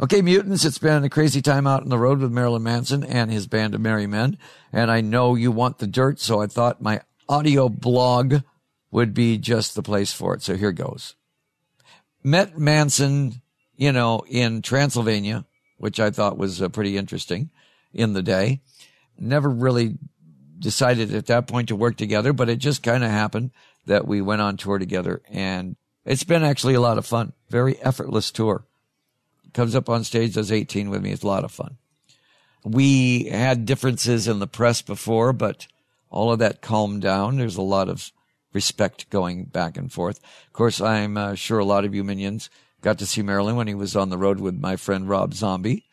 Okay, mutants, it's been a crazy time out on the road with Marilyn Manson and his band of merry men. And I know you want the dirt, so I thought my audio blog would be just the place for it. So here goes. Met Manson, you know, in Transylvania, which I thought was uh, pretty interesting in the day. Never really decided at that point to work together, but it just kind of happened that we went on tour together and it's been actually a lot of fun. Very effortless tour comes up on stage, does 18 with me. It's a lot of fun. We had differences in the press before, but all of that calmed down. There's a lot of respect going back and forth. Of course, I'm uh, sure a lot of you minions got to see Marilyn when he was on the road with my friend Rob Zombie.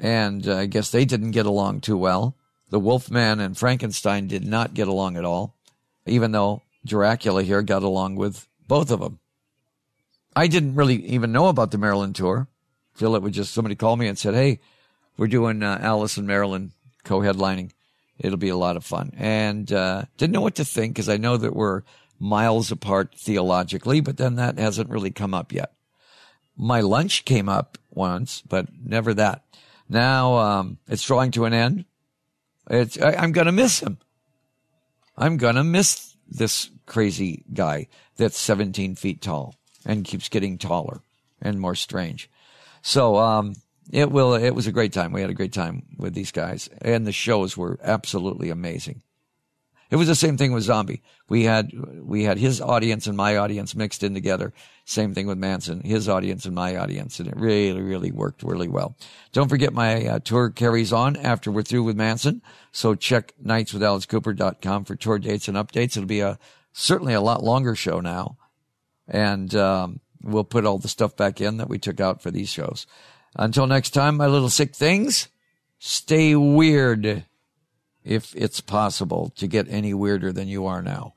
And uh, I guess they didn't get along too well. The Wolfman and Frankenstein did not get along at all, even though Dracula here got along with both of them. I didn't really even know about the Marilyn tour feel it would just somebody called me and said, "Hey, we're doing uh, Alice and Marilyn co-headlining. It'll be a lot of fun." And uh, didn't know what to think because I know that we're miles apart theologically, but then that hasn't really come up yet. My lunch came up once, but never that. Now um, it's drawing to an end. It's I, I'm gonna miss him. I'm gonna miss this crazy guy that's 17 feet tall and keeps getting taller and more strange. So, um, it will, it was a great time. We had a great time with these guys and the shows were absolutely amazing. It was the same thing with Zombie. We had, we had his audience and my audience mixed in together. Same thing with Manson, his audience and my audience. And it really, really worked really well. Don't forget my uh, tour carries on after we're through with Manson. So check nightswithalice.cooper.com for tour dates and updates. It'll be a, certainly a lot longer show now. And, um, We'll put all the stuff back in that we took out for these shows. Until next time, my little sick things, stay weird if it's possible to get any weirder than you are now.